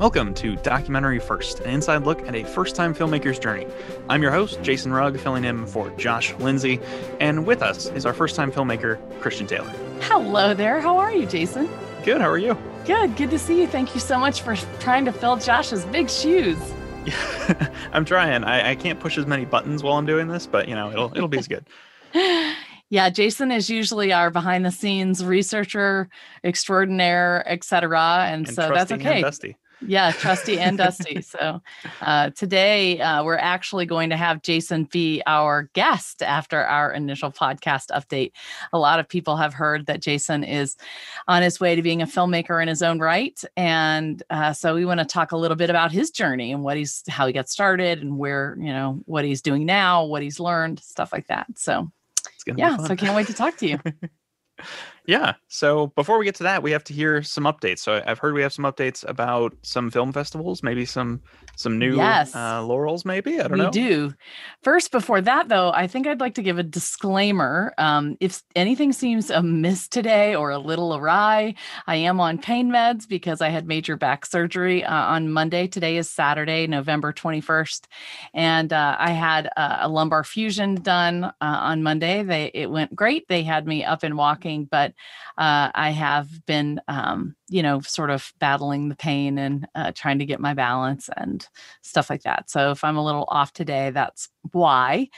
Welcome to Documentary First, an inside look at a first time filmmaker's journey. I'm your host, Jason Rugg, filling in for Josh Lindsay, and with us is our first time filmmaker, Christian Taylor. Hello there. How are you, Jason? Good. How are you? Good. Good to see you. Thank you so much for trying to fill Josh's big shoes. I'm trying. I, I can't push as many buttons while I'm doing this, but you know, it'll it'll be as good. Yeah, Jason is usually our behind the scenes researcher extraordinaire, etc. And, And so that's okay. Yeah, trusty and dusty. So uh, today uh, we're actually going to have Jason be our guest after our initial podcast update. A lot of people have heard that Jason is on his way to being a filmmaker in his own right, and uh, so we want to talk a little bit about his journey and what he's, how he got started, and where you know what he's doing now, what he's learned, stuff like that. So It's gonna be yeah, so I can't wait to talk to you. Yeah. So before we get to that, we have to hear some updates. So I've heard we have some updates about some film festivals, maybe some some new Yes. uh, laurels. Maybe I don't we know. We do. First, before that, though, I think I'd like to give a disclaimer. Um, if anything seems amiss today or a little awry, I am on pain meds because I had major back surgery uh, on Monday. Today is Saturday, November 21st. And uh, I had uh, a lumbar fusion done uh, on Monday. They It went great. They had me up and walking, but uh, I have been, um, you know, sort of battling the pain and uh, trying to get my balance and stuff like that. So if I'm a little off today, that's why.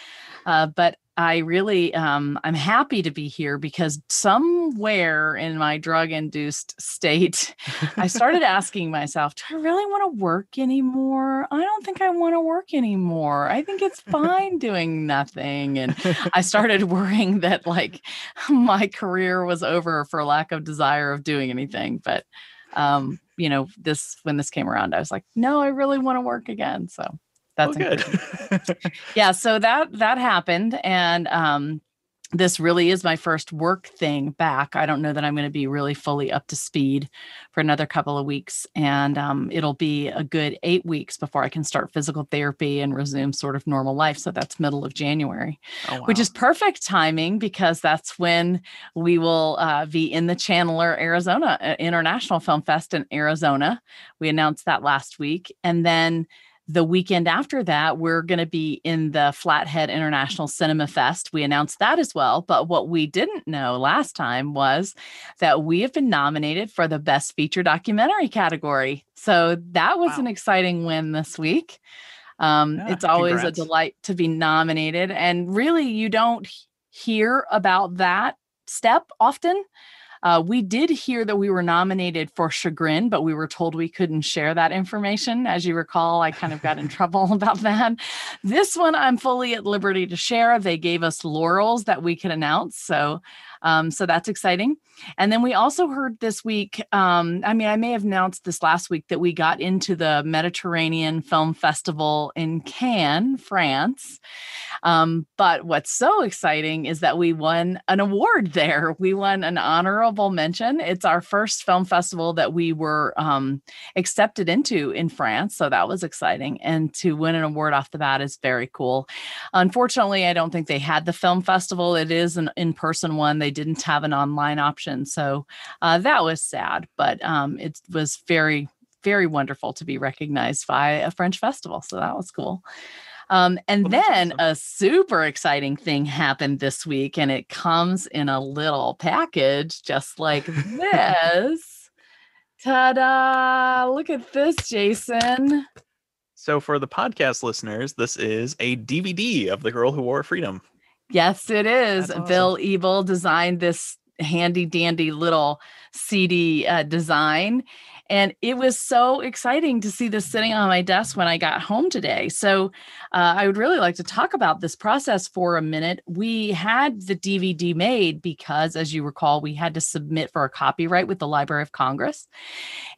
Uh, but I really, um, I'm happy to be here because somewhere in my drug induced state, I started asking myself, do I really want to work anymore? I don't think I want to work anymore. I think it's fine doing nothing. And I started worrying that like my career was over for lack of desire of doing anything. But um, you know, this when this came around, I was like, no, I really want to work again. So that's oh, good. yeah. So that that happened, and um, this really is my first work thing back. I don't know that I'm going to be really fully up to speed for another couple of weeks, and um, it'll be a good eight weeks before I can start physical therapy and resume sort of normal life. So that's middle of January Oh, wow. which is perfect timing because that's when we will uh, be in the Chandler, Arizona uh, International Film Fest in Arizona. We announced that last week. And then the weekend after that, we're going to be in the Flathead International Cinema Fest. We announced that as well. But what we didn't know last time was that we have been nominated for the Best Feature Documentary category. So that was Wow. an exciting win this week. Um, Yeah, it's always congrats. a delight to be nominated. And really, you don't hear about that step often. Uh, we did hear that we were nominated for Chagrin, but we were told we couldn't share that information. As you recall, I kind of got in trouble about that. This one, I'm fully at liberty to share. They gave us laurels that we could announce. So, um, so that's exciting. And then we also heard this week, um, I mean, I may have announced this last week that we got into the Mediterranean Film Festival in Cannes, France. Um, but what's so exciting is that we won an award there. We won an honorable mention. It's our first film festival that we were um, accepted into in France. So that was exciting. And to win an award off the bat is very cool. Unfortunately, I don't think they had the film festival. It is an in person one. They didn't have an online option. So uh, that was sad, but um, it was very, very wonderful to be recognized by a French festival. So that was cool. Um, and Well, then awesome. a super exciting thing happened this week, and it comes in a little package just like this. Ta da! Look at this, Jason. So for the podcast listeners, this is a DVD of The Girl Who Wore Freedom. Yes, it is. That's Bill Ebel designed this handy dandy little CD uh, design. And it was so exciting to see this sitting on my desk when I got home today. So, uh, I would really like to talk about this process for a minute. We had the DVD made because, as you recall, we had to submit for a copyright with the Library of Congress.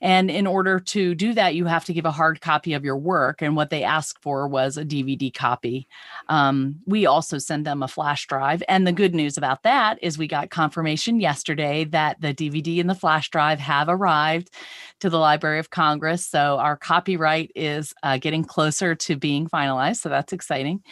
And in order to do that, you have to give a hard copy of your work. And what they asked for was a DVD copy. Um, we also send them a flash drive. And the good news about that is we got confirmation yesterday that the DVD and the flash drive have arrived to the Library of Congress. So our copyright is uh, getting closer to being finalized. So that's exciting.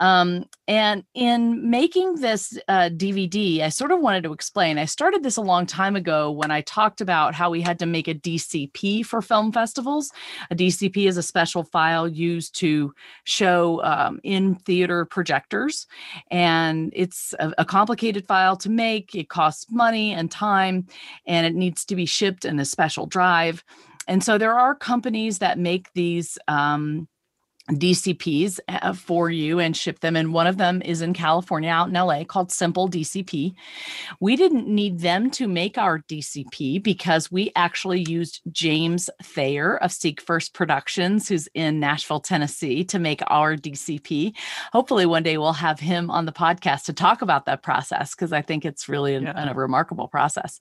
Um, and in making this uh, DVD, I sort of wanted to explain. I started this a long time ago when I talked about how we had to make a DCP for film festivals. A DCP is a special file used to show um, in theater projectors, and it's a, a complicated file to make. It costs money and time, and it needs to be shipped in a special drive. And so there are companies that make these um, DCPs uh, for you and ship them. And one of them is in California, out in LA, called Simple DCP. We didn't need them to make our DCP because we actually used James Thayer of Seek First Productions, who's in Nashville, Tennessee, to make our DCP. Hopefully, one day we'll have him on the podcast to talk about that process because I think it's really yeah. a, a remarkable process.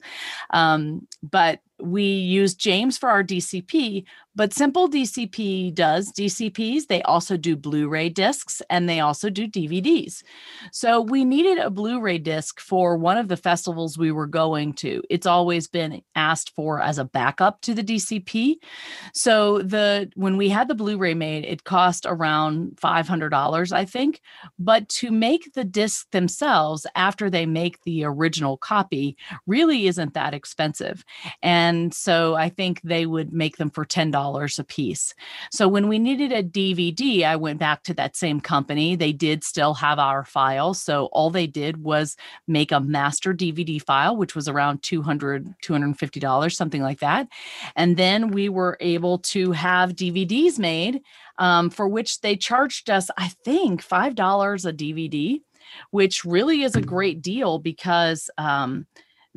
Um, but we use James for our DCP, but Simple DCP does DCPs. They also do Blu ray discs and they also do DVDs. So we needed a Blu ray disc for one of the festivals we were going to. It's always been asked for as a backup to the DCP. So the when we had the Blu ray made, it cost around $500, I think. But to make the disc themselves after they make the original copy really isn't that expensive. And and so I think they would make them for $10 a piece. So when we needed a DVD, I went back to that same company. They did still have our file. So all they did was make a master DVD file, which was around $200, $250, something like that. And then we were able to have DVDs made um, for which they charged us, I think, $5 a DVD, which really is a great deal because. Um,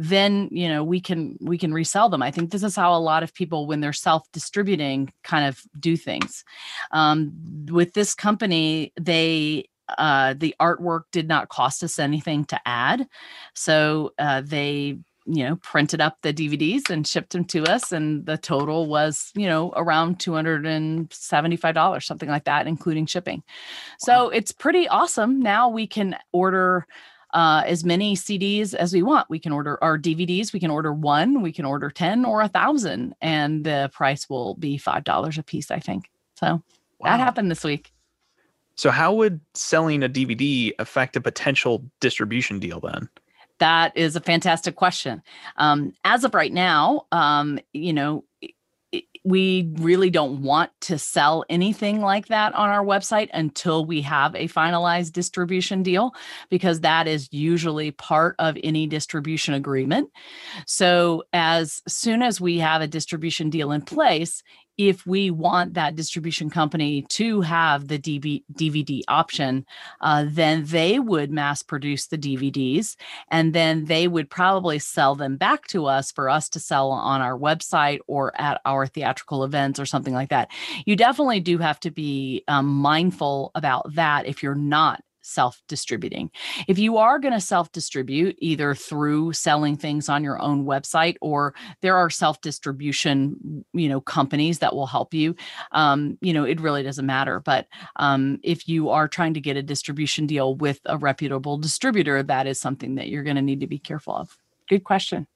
then you know we can we can resell them. I think this is how a lot of people when they're self distributing kind of do things. Um, with this company they uh, the artwork did not cost us anything to add. So uh, they you know printed up the dvds and shipped them to us and the total was you know around $275 something like that including shipping. So it's pretty awesome. Now we can order uh, as many CDs as we want. We can order our DVDs. We can order one. We can order ten or a thousand, and the price will be five dollars a piece. I think so. Wow. That happened this week. So, how would selling a DVD affect a potential distribution deal then? That is a fantastic question. Um, as of right now, um, you know, we really don't want to sell anything like that on our website until we have a finalized distribution deal because that is usually part of any distribution agreement. So as soon as we have a distribution deal in place, if we want that distribution company to have the DVD option, uh, then they would mass produce the DVDs and then they would probably sell them back to us for us to sell on our website or at our theatrical events or something like that. You definitely do have to be um, mindful about that if you're not self distributing. If you are going to self distribute either through selling things on your own website or there are self distribution, you know, companies that will help you, um, you know, it really doesn't matter. But um, if you are trying to get a distribution deal with a reputable distributor, that is something that you're going to need to be careful of. Good question.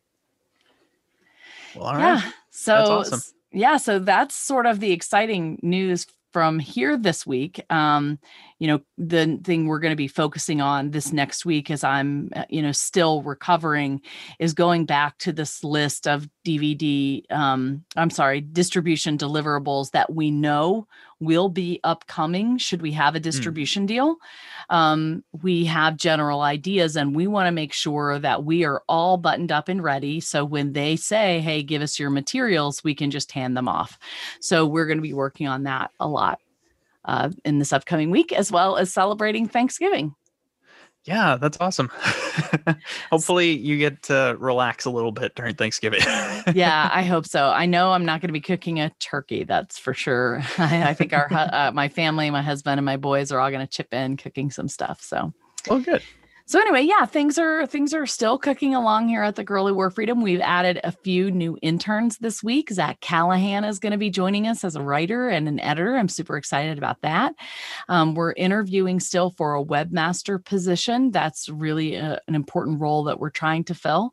Well, yeah. Right. So, awesome. yeah, so that's sort of the exciting news from here this week. Um, you know, the thing we're going to be focusing on this next week as I'm, uh, you know, still recovering is going back to this list of DVD, um, I'm sorry, distribution deliverables that we know will be upcoming should we have a hmm. distribution mm. deal. Um, we have general ideas and we want to make sure that we are all buttoned up and ready. So when they say, hey, give us your materials, we can just hand them off. So we're going to be working on that a lot uh, in this upcoming week, as well as celebrating Thanksgiving. Yeah, that's awesome. Hopefully, you get to relax a little bit during Thanksgiving. yeah, I hope so. I know I'm not going to be cooking a turkey. That's for sure. I, I think our uh, my family, my husband, and my boys are all going to chip in cooking some stuff. So, oh, good so anyway yeah things are things are still cooking along here at the girl who wore freedom. We've added a few new interns this week. Zach callahan is going to be joining us as a writer and an editor. I'm super excited about that. Um, we're interviewing still for a webmaster position. That's really a, an important role that we're trying to fill.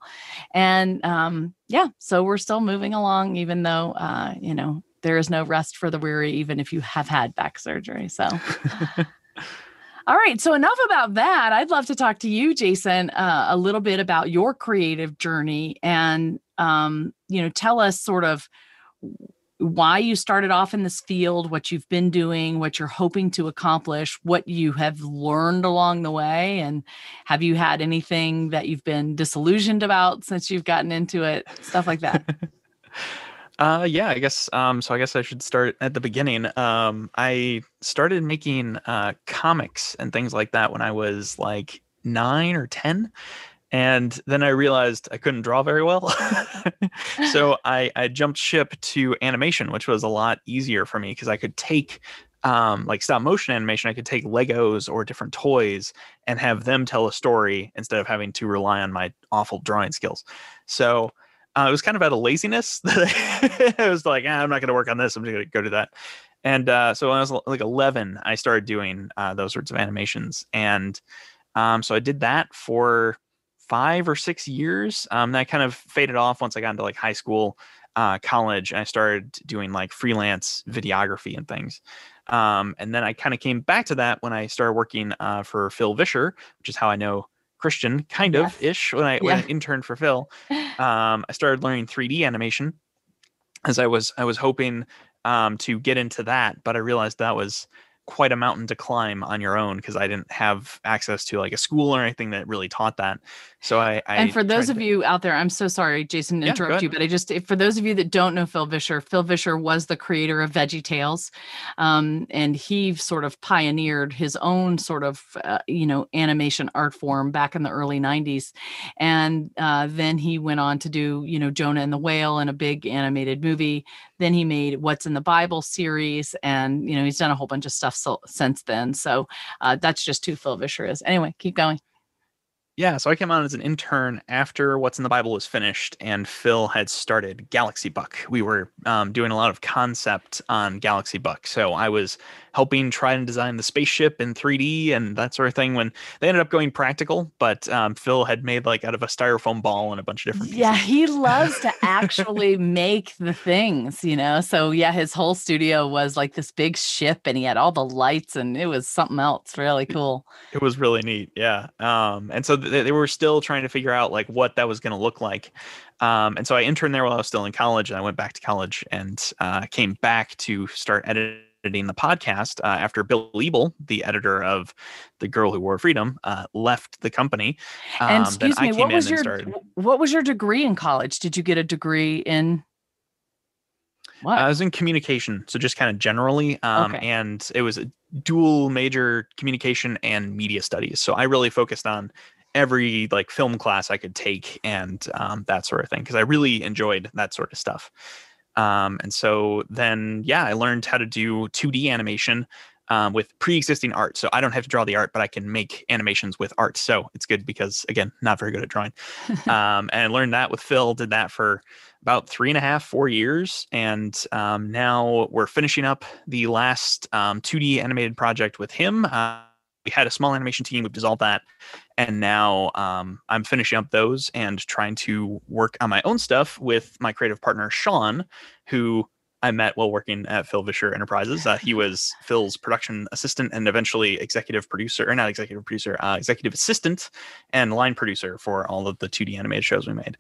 And um, yeah so we're still moving along even though uh, you know there is no rest for the weary even if you have had back surgery so All right. So enough about that. I'd love to talk to you, Jason, uh, a little bit about your creative journey and, um, you know, tell us sort of why you started off in this field, what you've been doing, what you're hoping to accomplish, what you have learned along the way, and have you had anything that you've been disillusioned about since you've gotten into it, stuff like that. Uh, yeah, I guess. Um, so I guess I should start at the beginning. Um, I started making uh, comics and things like that when I was like nine or ten, and then I realized I couldn't draw very well. so I, I jumped ship to animation, which was a lot easier for me because I could take um, like stop motion animation, I could take Legos or different toys and have them tell a story instead of having to rely on my awful drawing skills. So uh, it was kind of out of laziness that I, was like, ah, I'm not going to work on this. I'm going to go do that. And uh, so when I was like 11, I started doing uh, those sorts of animations. And um, so I did that for five or six years. Um, that kind of faded off once I got into like high school, uh, college, and I started doing like freelance videography and things. Um, and then I kind of came back to that when I started working uh, for Phil Vischer, which is how I know Christian, kind of ish, when I, yeah. when I interned for Phil. Um, I started learning 3D animation as I was I was hoping um, to get into that, but I realized that was quite a mountain to climb on your own because I didn't have access to like a school or anything that really taught that. So I, I and for those of to... you out there, I'm so sorry, Jason, to yeah, interrupt you, but I just for those of you that don't know Phil Vischer, Phil Vischer was the creator of Veggie Tales, um, and he sort of pioneered his own sort of uh, you know animation art form back in the early '90s, and uh, then he went on to do you know Jonah and the Whale and a big animated movie. Then he made What's in the Bible series, and you know he's done a whole bunch of stuff so, since then. So uh, that's just who Phil Vischer is. Anyway, keep going. Yeah, so I came on as an intern after What's in the Bible was finished, and Phil had started Galaxy Buck. We were um, doing a lot of concept on Galaxy Buck, so I was helping try and design the spaceship in 3D and that sort of thing. When they ended up going practical, but um, Phil had made like out of a styrofoam ball and a bunch of different. Pieces. Yeah, he loves to actually make the things, you know. So yeah, his whole studio was like this big ship, and he had all the lights, and it was something else really cool. It was really neat, yeah. Um, and so they, they were still trying to figure out like what that was going to look like. Um, and so I interned there while I was still in college, and I went back to college and uh, came back to start editing editing the podcast uh, after Bill Ebel, the editor of The Girl Who Wore Freedom, uh, left the company. Um, and excuse me, what was your started... what was your degree in college? Did you get a degree in? What? I was in communication, so just kind of generally, um, okay. and it was a dual major communication and media studies. So I really focused on every like film class I could take and um, that sort of thing because I really enjoyed that sort of stuff. Um, and so then, yeah, I learned how to do 2D animation um, with pre-existing art. So I don't have to draw the art, but I can make animations with art. So it's good because again, not very good at drawing. um, and I learned that with Phil. Did that for about three and a half, four years, and um, now we're finishing up the last 2D um, animated project with him. Uh, we had a small animation team. We've dissolved that, and now um, I'm finishing up those and trying to work on my own stuff with my creative partner Sean, who I met while working at Phil Vischer Enterprises. Uh, he was Phil's production assistant and eventually executive producer, or not executive producer, uh, executive assistant and line producer for all of the 2D animated shows we made.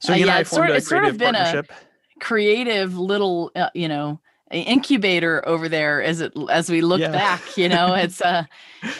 So uh, yeah, it's sort, it's sort of been a creative partnership. Creative little, uh, you know, incubator over there as it as we look yeah. back you know it's a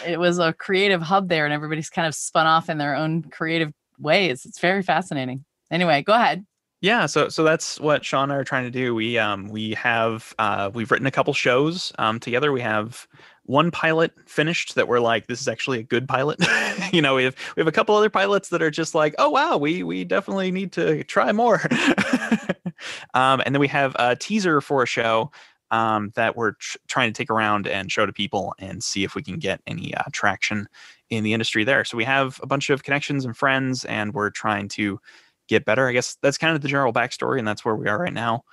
it was a creative hub there and everybody's kind of spun off in their own creative ways. It's very fascinating. Anyway go ahead. Yeah so so that's what sean and i are trying to do. We um we have uh we've written a couple shows um together. We have one pilot finished that we're like this is actually a good pilot you know we have we have a couple other pilots that are just like oh wow we we definitely need to try more um, and then we have a teaser for a show um, that we're tr- trying to take around and show to people and see if we can get any uh, traction in the industry there. So we have a bunch of connections and friends, and we're trying to get better. I guess that's kind of the general backstory, and that's where we are right now.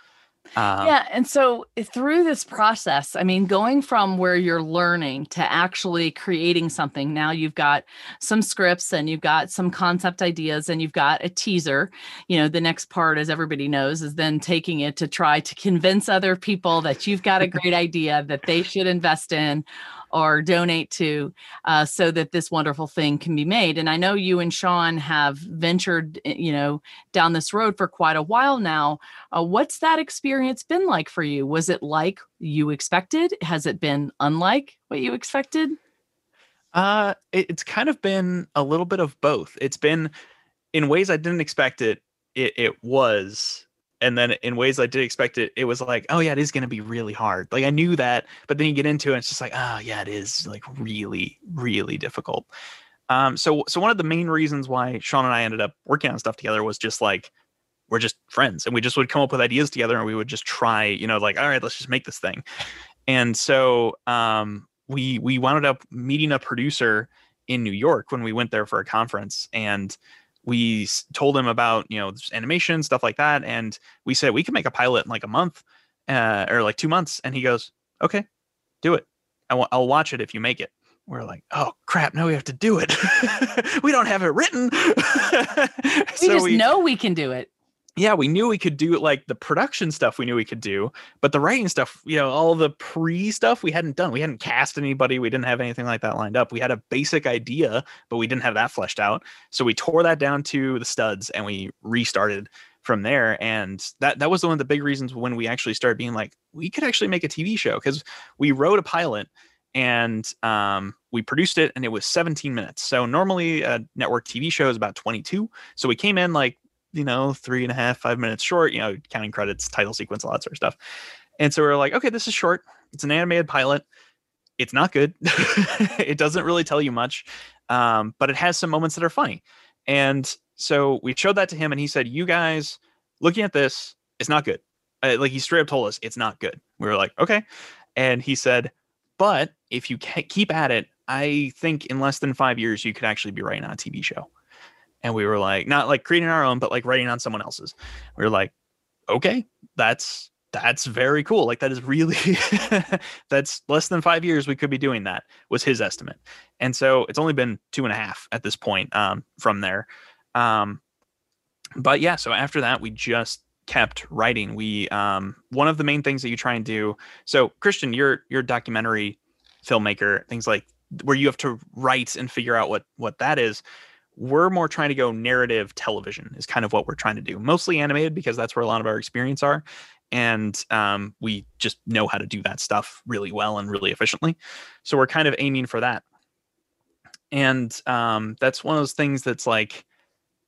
Um, yeah. And so eh, through this process, I mean, going from where you're learning to actually creating something, now you've got some scripts and you've got some concept ideas and you've got a teaser. You know, the next part, as everybody knows, is then taking it to try to convince other people that you've got a great idea that they should invest in or donate to uh, so that this wonderful thing can be made. And I know you and Sean have ventured, eh, you know, down this road for quite a while now. Uh, what's that experience been like for you? Was it like you expected? Has it been unlike what you expected? Uh, it, it's kind of been a little bit of both. It's been in ways I didn't expect it. It, it was and then in ways I did expect it, it was like, oh yeah, it is going to be really hard. Like I knew that, but then you get into it, it's just like, oh yeah, it is like really, really difficult. Um, so so one of the main reasons why Sean and I ended up working on stuff together was just like we're just friends, and we just would come up with ideas together, and we would just try, you know, like all right, let's just make this thing. And so um, we we wound up meeting a producer in New York when we went there for a conference, and we told him about you know animation stuff like that and we said we can make a pilot in like a month uh, or like two months and he goes okay do it. I w- i'll watch it if you make it. We're like oh crap now we have to do it. We don't have it written. We so just we, know we can do it yeah, we knew we could do like the production stuff we knew we could do, but the writing stuff, you know, all the pre stuff we hadn't done. We hadn't cast anybody, we didn't have anything like that lined up. We had a basic idea, but we didn't have that fleshed out. So we tore that down to the studs and we restarted from there. And that that was one of the big reasons when we actually started being like, we could actually make a TV show because we wrote a pilot and um, we produced it and it was 17 minutes. So normally a network TV show is about 22. So we came in like you know, three and a half, five minutes short, you know, counting credits, title sequence, all that sort of stuff. And so we are like, okay, this is short. It's an animated pilot. It's not good. it doesn't really tell you much, um, but it has some moments that are funny. And so we showed that to him, and he said, "You guys, looking at this, it's not good." Uh, like he straight up told us, "It's not good." We were like, "Okay," and he said, "But if you keep at it, I think in less than five years, you could actually be writing on a TV show." And we were like not like creating our own but like writing on someone else's. We were like okay that's that's very cool. Like that is really that's less than five years we could be doing that was his estimate. And so it's only been two and a half at this point um, from there. Um, but yeah so after that we just kept writing. We um, one of the main things that you try and do so christian you're you're documentary filmmaker things like where you have to write and figure out what what that is we're more trying to go narrative television is kind of what we're trying to do mostly animated because that's where a lot of our experience are. And um, we just know how to do that stuff really well and really efficiently. So we're kind of aiming for that. And um, that's one of those things that's like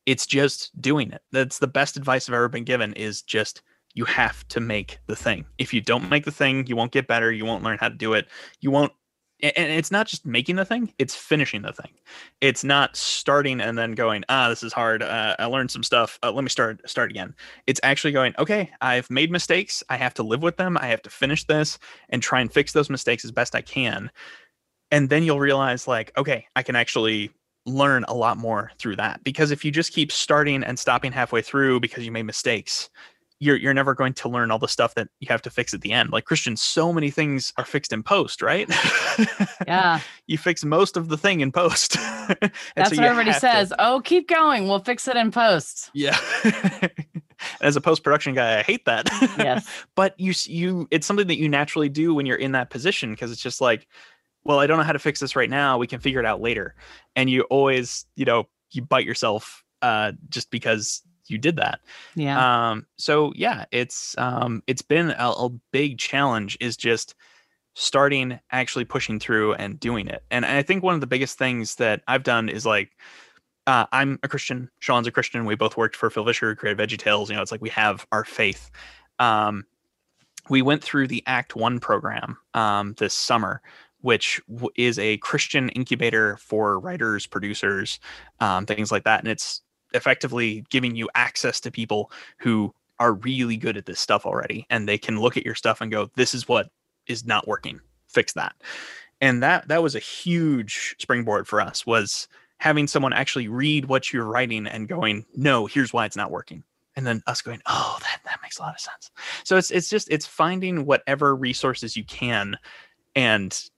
it's just doing it. That's the best advice i've ever been given is just you have to make the thing. If you don't make the thing you won't get better. You won't learn how to do it. You won't and it's not just making the thing it's finishing the thing. It's not starting and then going ah this is hard uh, i learned some stuff uh, let me start start again. It's actually going okay i've made mistakes i have to live with them i have to finish this and try and fix those mistakes as best i can. And then you'll realize like okay i can actually learn a lot more through that. Because if you just keep starting and stopping halfway through because you made mistakes you're you're never going to learn all the stuff that you have to fix at the end. Like Christian, so many things are fixed in post, right? Yeah. you fix most of the thing in post. That's so what everybody says. To... Oh, keep going. We'll fix it in post. Yeah. As a post production guy, I hate that. Yes. but you you it's something that you naturally do when you're in that position because it's just like, well, I don't know how to fix this right now. We can figure it out later. And you always, you know, you bite yourself uh, just because you did that. Yeah. Um, so yeah, it's um, it's been a, a big challenge is just starting actually pushing through and doing it. And I think one of the biggest things that I've done is like uh, I'm a Christian, Sean's a Christian. We both worked for Phil Vischer, created Veggie Tales. You know, it's like we have our faith. Um, we went through the Act One program um, this summer, which w- is a Christian incubator for writers, producers, um, things like that. And it's effectively giving you access to people who are really good at this stuff already and they can look at your stuff and go this is what is not working. Fix that. And that that was a huge springboard for us was having someone actually read what you're writing and going no here's why it's not working. And then us going oh that that makes a lot of sense. So it's it's just it's finding whatever resources you can and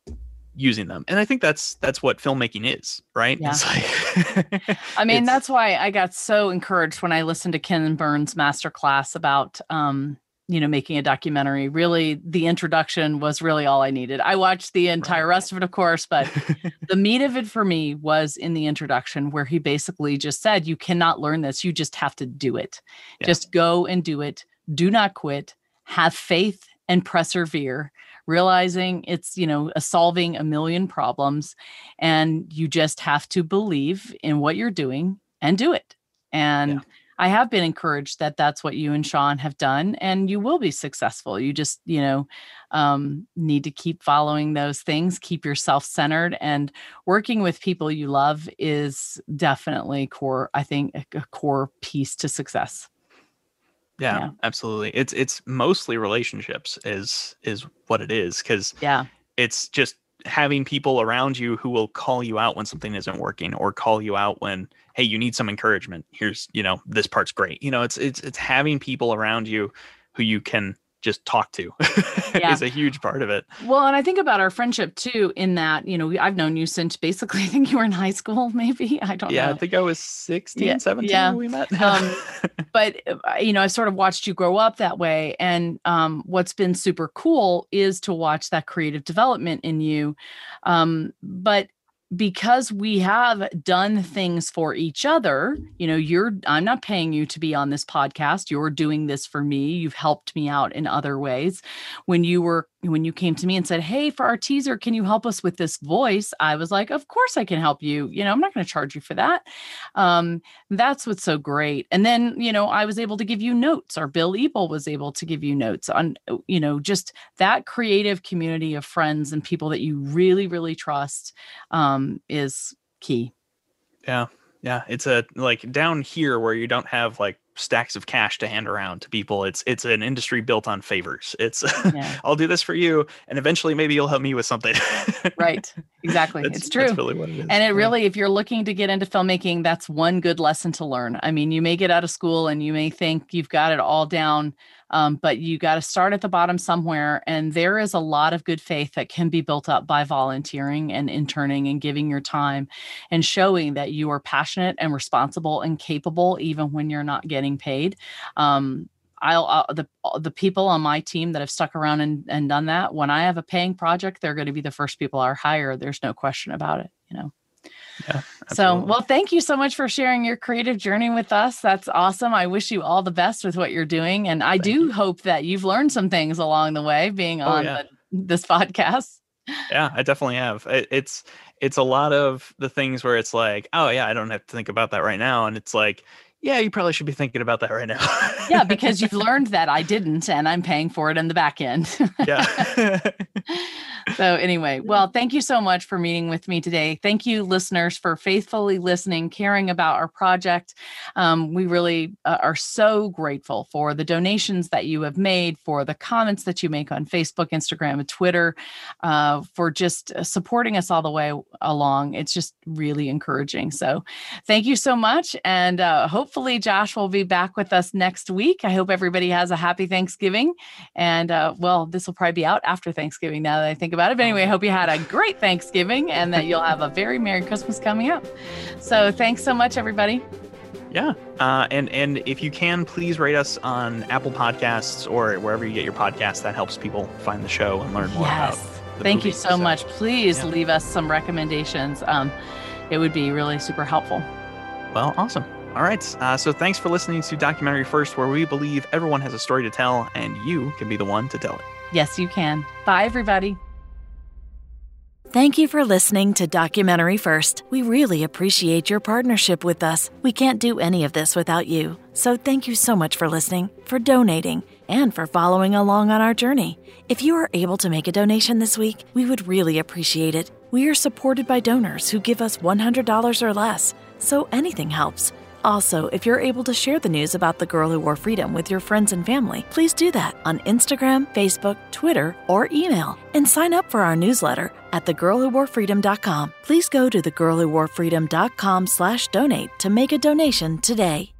using them and i think that's that's what filmmaking is right yeah. Like, i mean that's why i got so encouraged when i listened to ken burns masterclass about um you know, making a documentary. Really, the introduction was really all I needed. I watched the entire right. rest of it, of course, but the meat of it for me was in the introduction where he basically just said, You cannot learn this. You just have to do it. Yeah. Just go and do it. Do not quit. Have faith and persevere realizing it's you know a solving a million problems and you just have to believe in what you're doing and do it and yeah. I have been encouraged that that's what you and Sean have done, and you will be successful. You just, you know, um, need to keep following those things, keep yourself centered, and working with people you love is definitely core. I think a core piece to success. Yeah, yeah, absolutely. It's it's mostly relationships is is what it is because yeah, it's just having people around you who will call you out when something isn't working or call you out when hey you need some encouragement. Here's you know this part's great. You know it's it's it's having people around you who you can just talk to yeah. is a huge part of it. Well, and I think about our friendship too, in that, you know, I've known you since basically, I think you were in high school, maybe. I don't yeah, know. Yeah, I think I was 16, yeah, 17 yeah. when we met. um, but, uh, you know, I've sort of watched you grow up that way. And um, what's been super cool is to watch that creative development in you. Um, but because we have done things for each other you know you're i'm not paying you to be on this podcast. You're doing this for me. You've helped me out in other ways. When you were when you came to me and said hey for our teaser can you help us with this voice i was like of course i can help you you know i'm not going to charge you for that um, that's what's so great and then you know i was able to give you notes or bill ebel was able to give you notes on you know just that creative community of friends and people that you really really trust um, is key. Yeah. Yeah. It's a like down here where you don't have like stacks of cash to hand around to people. It's it's an industry built on favors. It's yeah. I'll do this for you, and eventually maybe you'll help me with something. right. Exactly. it's true. really what it is. And it really, if you're looking to get into filmmaking, that's one good lesson to learn. I mean, you may get out of school and you may think you've got it all down um, but you got to start at the bottom somewhere. And there is a lot of good faith that can be built up by volunteering and interning and giving your time and showing that you are passionate and responsible and capable, even when you're not getting paid. Um, I'll, I'll, the the people on my team that have stuck around and, and done that. When I have a paying project, they're going to be the first people I hire. There's no question about it. You know. Yeah. So, well, thank you so much for sharing your creative journey with us. That's awesome. I wish you all the best with what you're doing. And I thank do you. hope that you've learned some things along the way being oh, on yeah. the, this podcast. Yeah, I definitely have. It, it's it's a lot of the things where it's like, oh yeah, I don't have to think about that right now, and it's like, yeah, you probably should be thinking about that right now. yeah, because you've learned that I didn't, and I'm paying for it in the back end. yeah. so, anyway, well, thank you so much for meeting with me today. Thank you, listeners, for faithfully listening, caring about our project. Um, we really uh, are so grateful for the donations that you have made, for the comments that you make on Facebook, Instagram, and Twitter, uh, for just supporting us all the way along. It's just really encouraging. So, thank you so much, and uh, hope hopefully Josh will be back with us next week. I hope everybody has a happy Thanksgiving. And uh, well, this will probably be out after Thanksgiving now that I think about it. But anyway, I hope you had a great Thanksgiving and that you'll have a very Merry Christmas coming up. So thanks so much, everybody. Yeah. Uh, and and if you can, please rate us on Apple Podcasts or wherever you get your podcasts. That helps people find the show and learn more yes. about. Thank movie. you so, so, much. Please yeah. leave us some recommendations. Um, it would be really super helpful. Well, awesome. All right. Uh, so thanks for listening to Documentary First, where we believe everyone has a story to tell and you can be the one to tell it. Yes, you can. Bye, everybody. Thank you for listening to Documentary First. We really appreciate your partnership with us. We can't do any of this without you. So thank you so much for listening, for donating, and for following along on our journey. If you are able to make a donation this week, we would really appreciate it. We are supported by donors who give us $100 or less, so anything helps. Also, if you're able to share the news about the Girl Who Wore Freedom with your friends and family, please do that on Instagram, Facebook, Twitter, or email. And sign up for our newsletter at thegirlwhoworefreedom.com. Please go to thegirlwhoworefreedom.com slash donate to make a donation today.